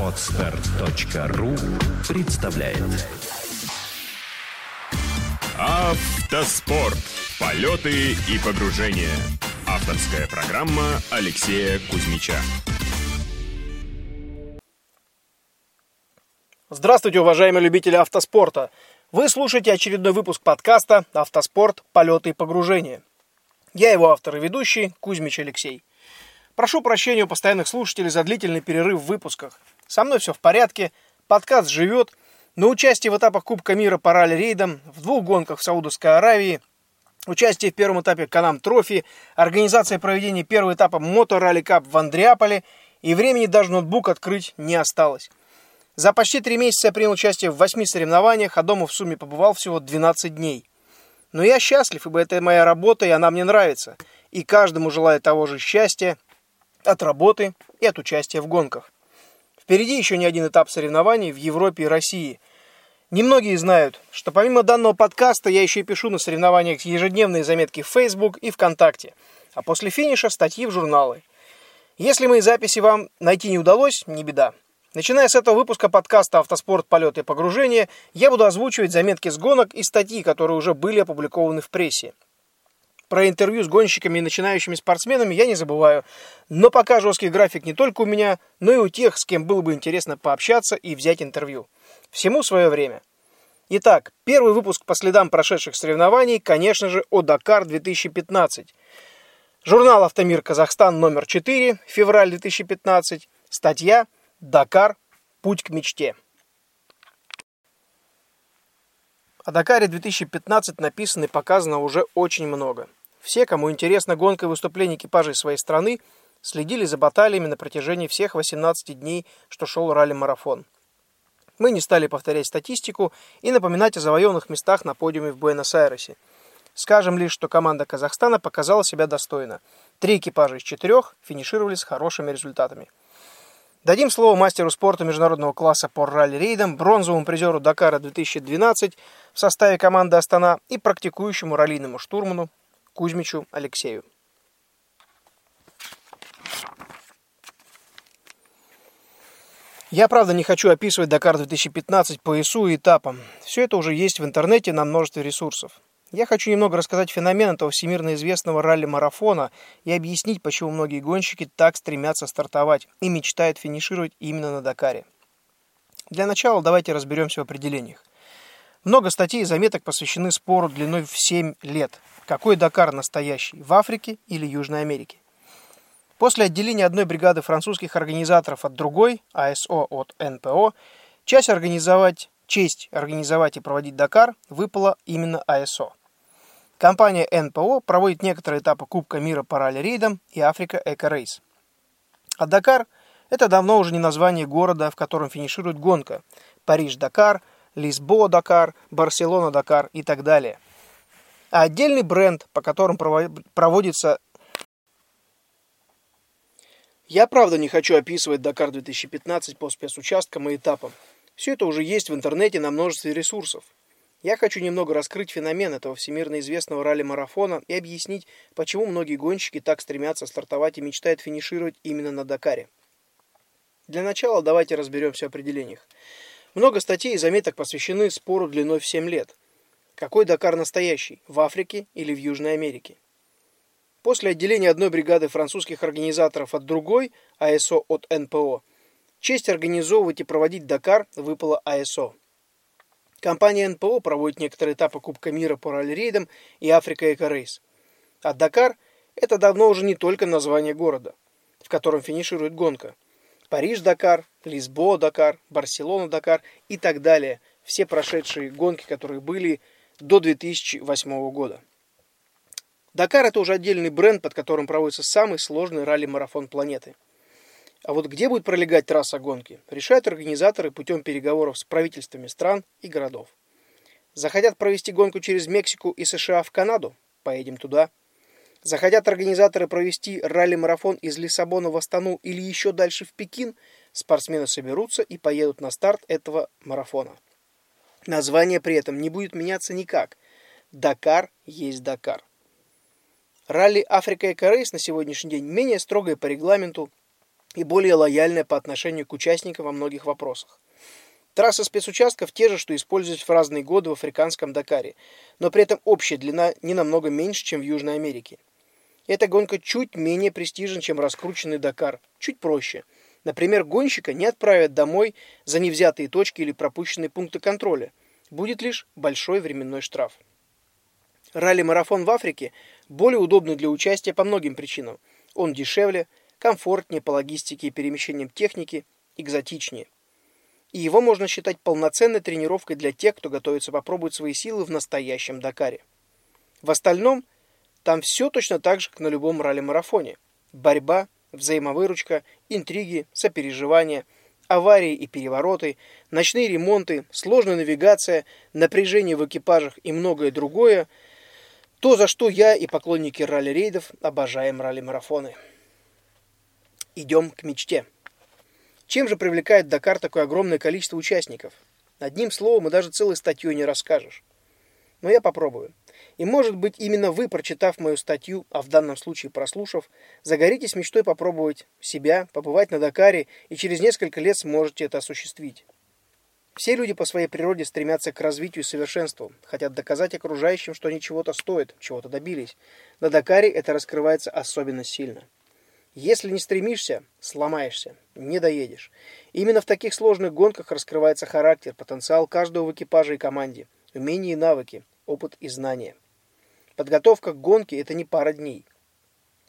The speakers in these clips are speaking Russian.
Отстар.ру представляет Автоспорт. Полеты и погружения. Авторская программа Алексея Кузьмича. Здравствуйте, уважаемые любители автоспорта! Вы слушаете очередной выпуск подкаста «Автоспорт. Полеты и погружения». Я его автор и ведущий Кузьмич Алексей. Прошу прощения у постоянных слушателей за длительный перерыв в выпусках. Со мной все в порядке, подкаст живет, но участие в этапах Кубка мира по ралли-рейдам, в двух гонках в Саудовской Аравии, участие в первом этапе Канам Трофи, организация проведения первого этапа Мото Ралли Кап в Андреаполе и времени даже ноутбук открыть не осталось. За почти три месяца я принял участие в восьми соревнованиях, а дома в сумме побывал всего 12 дней. Но я счастлив, ибо это моя работа, и она мне нравится. И каждому желаю того же счастья от работы и от участия в гонках. Впереди еще не один этап соревнований в Европе и России. Немногие знают, что помимо данного подкаста я еще и пишу на соревнованиях ежедневные заметки в Facebook и ВКонтакте, а после финиша статьи в журналы. Если мои записи вам найти не удалось, не беда. Начиная с этого выпуска подкаста «Автоспорт. Полеты и погружения» я буду озвучивать заметки с гонок и статьи, которые уже были опубликованы в прессе. Про интервью с гонщиками и начинающими спортсменами я не забываю. Но пока жесткий график не только у меня, но и у тех, с кем было бы интересно пообщаться и взять интервью. Всему свое время. Итак, первый выпуск по следам прошедших соревнований, конечно же, о Дакар 2015. Журнал «Автомир Казахстан» номер 4, февраль 2015. Статья – Дакар. Путь к мечте. О Дакаре 2015 написано и показано уже очень много. Все, кому интересна гонка и выступление экипажей своей страны, следили за баталиями на протяжении всех 18 дней, что шел ралли-марафон. Мы не стали повторять статистику и напоминать о завоеванных местах на подиуме в Буэнос-Айресе. Скажем лишь, что команда Казахстана показала себя достойно. Три экипажа из четырех финишировали с хорошими результатами – Дадим слово мастеру спорта международного класса по ралли-рейдам, бронзовому призеру Дакара 2012 в составе команды «Астана» и практикующему раллийному штурману Кузьмичу Алексею. Я, правда, не хочу описывать Дакар 2015 по ИСУ и этапам. Все это уже есть в интернете на множестве ресурсов. Я хочу немного рассказать феномен этого всемирно известного ралли-марафона и объяснить, почему многие гонщики так стремятся стартовать и мечтают финишировать именно на Дакаре. Для начала давайте разберемся в определениях. Много статей и заметок посвящены спору длиной в 7 лет. Какой Дакар настоящий, в Африке или Южной Америке? После отделения одной бригады французских организаторов от другой, АСО от НПО, часть организовать, честь организовать и проводить Дакар выпала именно АСО. Компания НПО проводит некоторые этапы Кубка мира по ралли-рейдам и Африка Эко-рейс. А Дакар – это давно уже не название города, в котором финиширует гонка. Париж-Дакар, Лисбоа-Дакар, Барселона-Дакар и так далее. А отдельный бренд, по которому проводится... Я правда не хочу описывать Дакар 2015 по спецучасткам и этапам. Все это уже есть в интернете на множестве ресурсов. Я хочу немного раскрыть феномен этого всемирно известного ралли-марафона и объяснить, почему многие гонщики так стремятся стартовать и мечтают финишировать именно на Дакаре. Для начала давайте разберемся в определениях. Много статей и заметок посвящены спору длиной в 7 лет. Какой Дакар настоящий, в Африке или в Южной Америке? После отделения одной бригады французских организаторов от другой, АСО от НПО, честь организовывать и проводить Дакар выпала АСО. Компания НПО проводит некоторые этапы Кубка мира по ралли-рейдам и Африка Эко-рейс. А Дакар – это давно уже не только название города, в котором финиширует гонка. Париж-Дакар, Лисбоа-Дакар, Барселона-Дакар и так далее. Все прошедшие гонки, которые были до 2008 года. Дакар – это уже отдельный бренд, под которым проводится самый сложный ралли-марафон планеты – а вот где будет пролегать трасса гонки, решают организаторы путем переговоров с правительствами стран и городов. Захотят провести гонку через Мексику и США в Канаду? Поедем туда. Захотят организаторы провести ралли-марафон из Лиссабона в Астану или еще дальше в Пекин? Спортсмены соберутся и поедут на старт этого марафона. Название при этом не будет меняться никак. Дакар есть Дакар. Ралли Африка Эко Рейс на сегодняшний день менее строгое по регламенту, и более лояльная по отношению к участникам во многих вопросах. Трассы спецучастков те же, что используются в разные годы в африканском Дакаре, но при этом общая длина не намного меньше, чем в Южной Америке. Эта гонка чуть менее престижна, чем раскрученный Дакар, чуть проще. Например, гонщика не отправят домой за невзятые точки или пропущенные пункты контроля. Будет лишь большой временной штраф. Ралли-марафон в Африке более удобный для участия по многим причинам. Он дешевле, комфортнее по логистике и перемещениям техники, экзотичнее. И его можно считать полноценной тренировкой для тех, кто готовится попробовать свои силы в настоящем Дакаре. В остальном, там все точно так же, как на любом ралли-марафоне. Борьба, взаимовыручка, интриги, сопереживание, аварии и перевороты, ночные ремонты, сложная навигация, напряжение в экипажах и многое другое – то, за что я и поклонники ралли-рейдов обожаем ралли-марафоны. Идем к мечте. Чем же привлекает Дакар такое огромное количество участников? Одним словом, и даже целой статьей не расскажешь. Но я попробую. И может быть именно вы, прочитав мою статью, а в данном случае прослушав, загоритесь мечтой попробовать себя, побывать на Дакаре и через несколько лет сможете это осуществить. Все люди по своей природе стремятся к развитию и совершенству, хотят доказать окружающим, что они чего-то стоят, чего-то добились. На Дакаре это раскрывается особенно сильно. Если не стремишься, сломаешься, не доедешь. Именно в таких сложных гонках раскрывается характер, потенциал каждого в экипаже и команде, умения и навыки, опыт и знания. Подготовка к гонке – это не пара дней.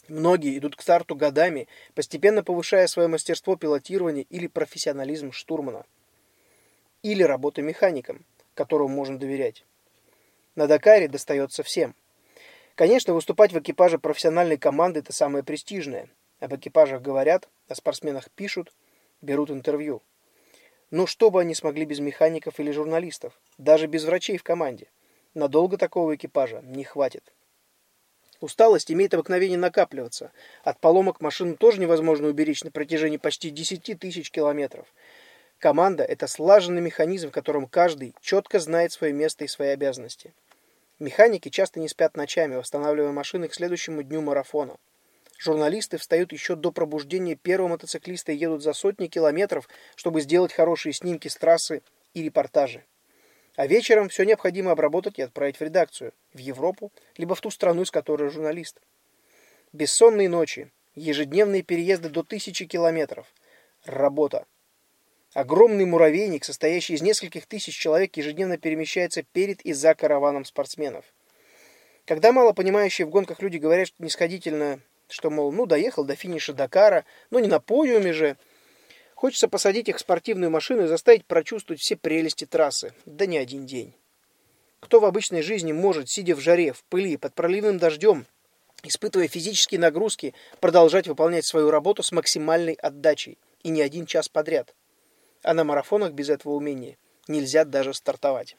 Многие идут к старту годами, постепенно повышая свое мастерство пилотирования или профессионализм штурмана. Или работы механиком, которому можно доверять. На Дакаре достается всем. Конечно, выступать в экипаже профессиональной команды – это самое престижное – об экипажах говорят, о спортсменах пишут, берут интервью. Но что бы они смогли без механиков или журналистов, даже без врачей в команде? Надолго такого экипажа не хватит. Усталость имеет обыкновение накапливаться. От поломок машину тоже невозможно уберечь на протяжении почти 10 тысяч километров. Команда – это слаженный механизм, в котором каждый четко знает свое место и свои обязанности. Механики часто не спят ночами, восстанавливая машины к следующему дню марафона. Журналисты встают еще до пробуждения первого мотоциклиста и едут за сотни километров, чтобы сделать хорошие снимки с трассы и репортажи. А вечером все необходимо обработать и отправить в редакцию, в Европу, либо в ту страну, из которой журналист. Бессонные ночи, ежедневные переезды до тысячи километров. Работа. Огромный муравейник, состоящий из нескольких тысяч человек, ежедневно перемещается перед и за караваном спортсменов. Когда мало понимающие в гонках люди говорят нисходительно что, мол, ну, доехал до финиша Дакара, но не на подиуме же. Хочется посадить их в спортивную машину и заставить прочувствовать все прелести трассы. Да не один день. Кто в обычной жизни может, сидя в жаре, в пыли, под проливным дождем, испытывая физические нагрузки, продолжать выполнять свою работу с максимальной отдачей и не один час подряд? А на марафонах без этого умения нельзя даже стартовать.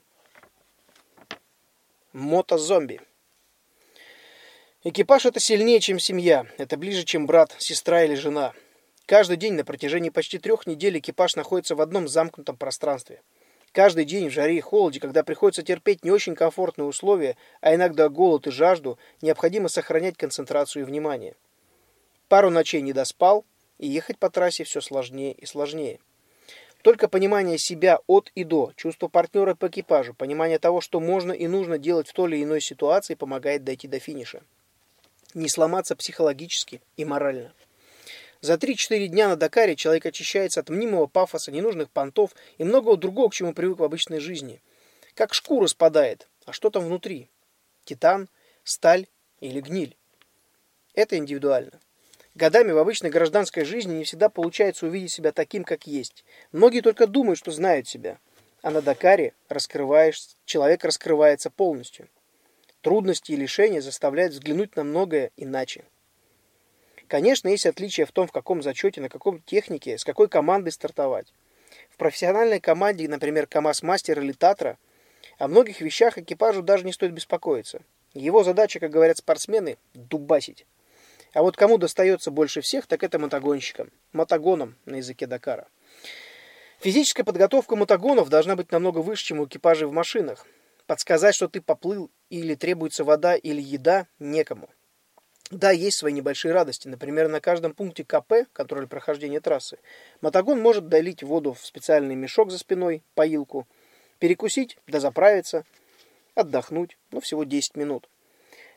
Мотозомби. Экипаж – это сильнее, чем семья, это ближе, чем брат, сестра или жена. Каждый день на протяжении почти трех недель экипаж находится в одном замкнутом пространстве. Каждый день в жаре и холоде, когда приходится терпеть не очень комфортные условия, а иногда голод и жажду, необходимо сохранять концентрацию и внимание. Пару ночей не доспал, и ехать по трассе все сложнее и сложнее. Только понимание себя от и до, чувство партнера по экипажу, понимание того, что можно и нужно делать в той или иной ситуации, помогает дойти до финиша не сломаться психологически и морально. За 3-4 дня на Дакаре человек очищается от мнимого пафоса, ненужных понтов и многого другого, к чему привык в обычной жизни. Как шкура спадает, а что там внутри? Титан, сталь или гниль? Это индивидуально. Годами в обычной гражданской жизни не всегда получается увидеть себя таким, как есть. Многие только думают, что знают себя. А на Дакаре раскрываешь, человек раскрывается полностью. Трудности и лишения заставляют взглянуть на многое иначе. Конечно, есть отличия в том, в каком зачете, на каком технике, с какой командой стартовать. В профессиональной команде, например, КАМАЗ-мастер или Татра, о многих вещах экипажу даже не стоит беспокоиться. Его задача, как говорят спортсмены, дубасить. А вот кому достается больше всех, так это мотогонщикам. Мотогонам на языке Дакара. Физическая подготовка мотогонов должна быть намного выше, чем у экипажей в машинах. Подсказать, что ты поплыл или требуется вода или еда, некому. Да, есть свои небольшие радости. Например, на каждом пункте КП, контроль прохождения трассы, мотогон может долить воду в специальный мешок за спиной, поилку, перекусить, дозаправиться, отдохнуть, ну, всего 10 минут.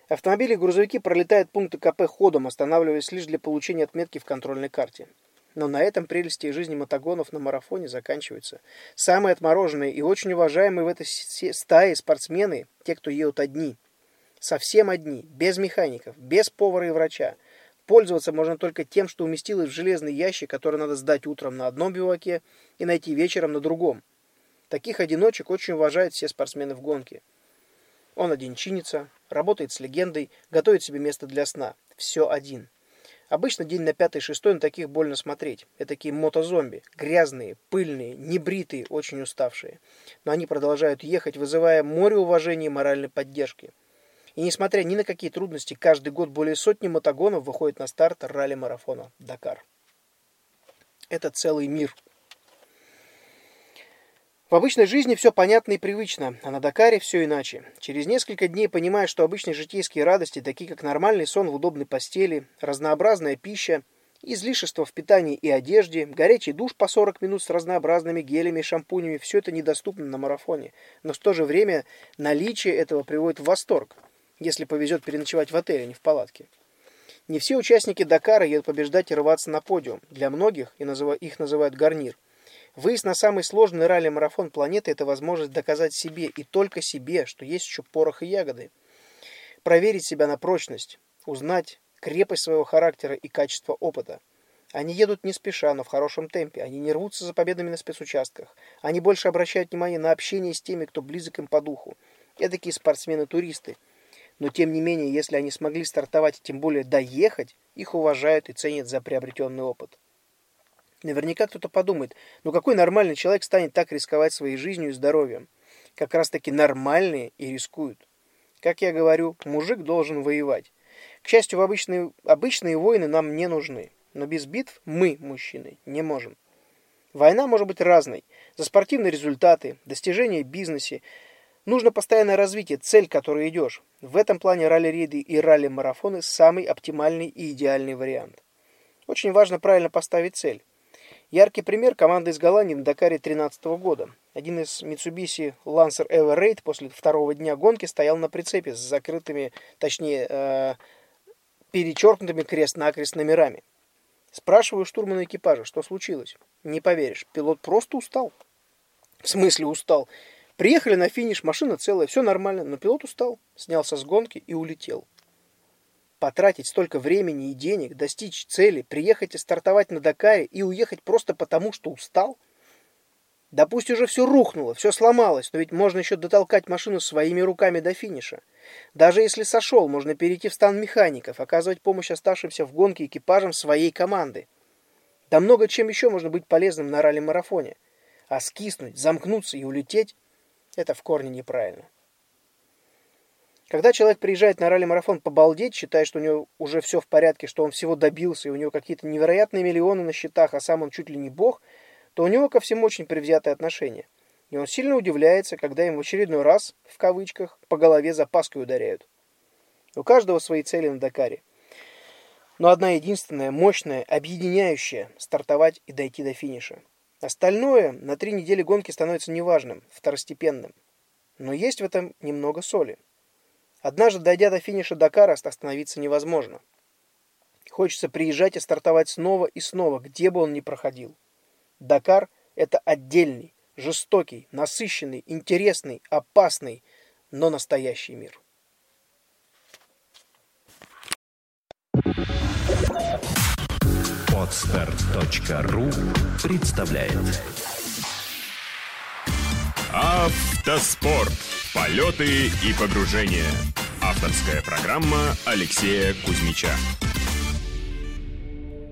Автомобили и грузовики пролетают пункты КП ходом, останавливаясь лишь для получения отметки в контрольной карте. Но на этом прелести жизни мотогонов на марафоне заканчиваются. Самые отмороженные и очень уважаемые в этой стае спортсмены – те, кто едут одни – Совсем одни, без механиков, без повара и врача. Пользоваться можно только тем, что уместилось в железный ящик, который надо сдать утром на одном биваке и найти вечером на другом. Таких одиночек очень уважают все спортсмены в гонке. Он один чинится, работает с легендой, готовит себе место для сна. Все один. Обычно день на пятый-шестой на таких больно смотреть. Это такие мотозомби. Грязные, пыльные, небритые, очень уставшие. Но они продолжают ехать, вызывая море уважения и моральной поддержки. И несмотря ни на какие трудности, каждый год более сотни мотогонов выходит на старт ралли-марафона «Дакар». Это целый мир. В обычной жизни все понятно и привычно, а на Дакаре все иначе. Через несколько дней понимаешь, что обычные житейские радости, такие как нормальный сон в удобной постели, разнообразная пища, излишество в питании и одежде, горячий душ по 40 минут с разнообразными гелями и шампунями, все это недоступно на марафоне. Но в то же время наличие этого приводит в восторг если повезет переночевать в отеле, а не в палатке. Не все участники Дакара едут побеждать и рваться на подиум. Для многих, их называют гарнир, выезд на самый сложный ралли-марафон планеты – это возможность доказать себе и только себе, что есть еще порох и ягоды. Проверить себя на прочность, узнать крепость своего характера и качество опыта. Они едут не спеша, но в хорошем темпе. Они не рвутся за победами на спецучастках. Они больше обращают внимание на общение с теми, кто близок им по духу. Эдакие спортсмены-туристы – но тем не менее, если они смогли стартовать тем более доехать, их уважают и ценят за приобретенный опыт. Наверняка кто-то подумает, ну какой нормальный человек станет так рисковать своей жизнью и здоровьем? Как раз таки нормальные и рискуют. Как я говорю, мужик должен воевать. К счастью, обычные, обычные войны нам не нужны. Но без битв мы, мужчины, не можем. Война может быть разной. За спортивные результаты, достижения в бизнесе, Нужно постоянное развитие, цель, к которой идешь. В этом плане ралли-рейды и ралли-марафоны самый оптимальный и идеальный вариант. Очень важно правильно поставить цель. Яркий пример команды из Голландии на Дакаре 2013 года. Один из Mitsubishi Lancer Ever Raid после второго дня гонки стоял на прицепе с закрытыми, точнее, э, перечеркнутыми крест-накрест номерами. Спрашиваю штурмана экипажа, что случилось. Не поверишь, пилот просто устал. В смысле устал? Приехали на финиш, машина целая, все нормально, но пилот устал, снялся с гонки и улетел. Потратить столько времени и денег, достичь цели, приехать и стартовать на Дакаре и уехать просто потому, что устал? Да пусть уже все рухнуло, все сломалось, но ведь можно еще дотолкать машину своими руками до финиша. Даже если сошел, можно перейти в стан механиков, оказывать помощь оставшимся в гонке экипажам своей команды. Да много чем еще можно быть полезным на ралли-марафоне. А скиснуть, замкнуться и улететь это в корне неправильно. Когда человек приезжает на ралли-марафон побалдеть, считая, что у него уже все в порядке, что он всего добился, и у него какие-то невероятные миллионы на счетах, а сам он чуть ли не бог, то у него ко всему очень привзятое отношение. И он сильно удивляется, когда им в очередной раз, в кавычках, по голове запаской ударяют. У каждого свои цели на Дакаре. Но одна единственная, мощная, объединяющая – стартовать и дойти до финиша. Остальное на три недели гонки становится неважным, второстепенным. Но есть в этом немного соли. Однажды, дойдя до финиша Дакара, остановиться невозможно. Хочется приезжать и стартовать снова и снова, где бы он ни проходил. Дакар – это отдельный, жестокий, насыщенный, интересный, опасный, но настоящий мир. Отстар.ру представляет Автоспорт. Полеты и погружения. Авторская программа Алексея Кузьмича.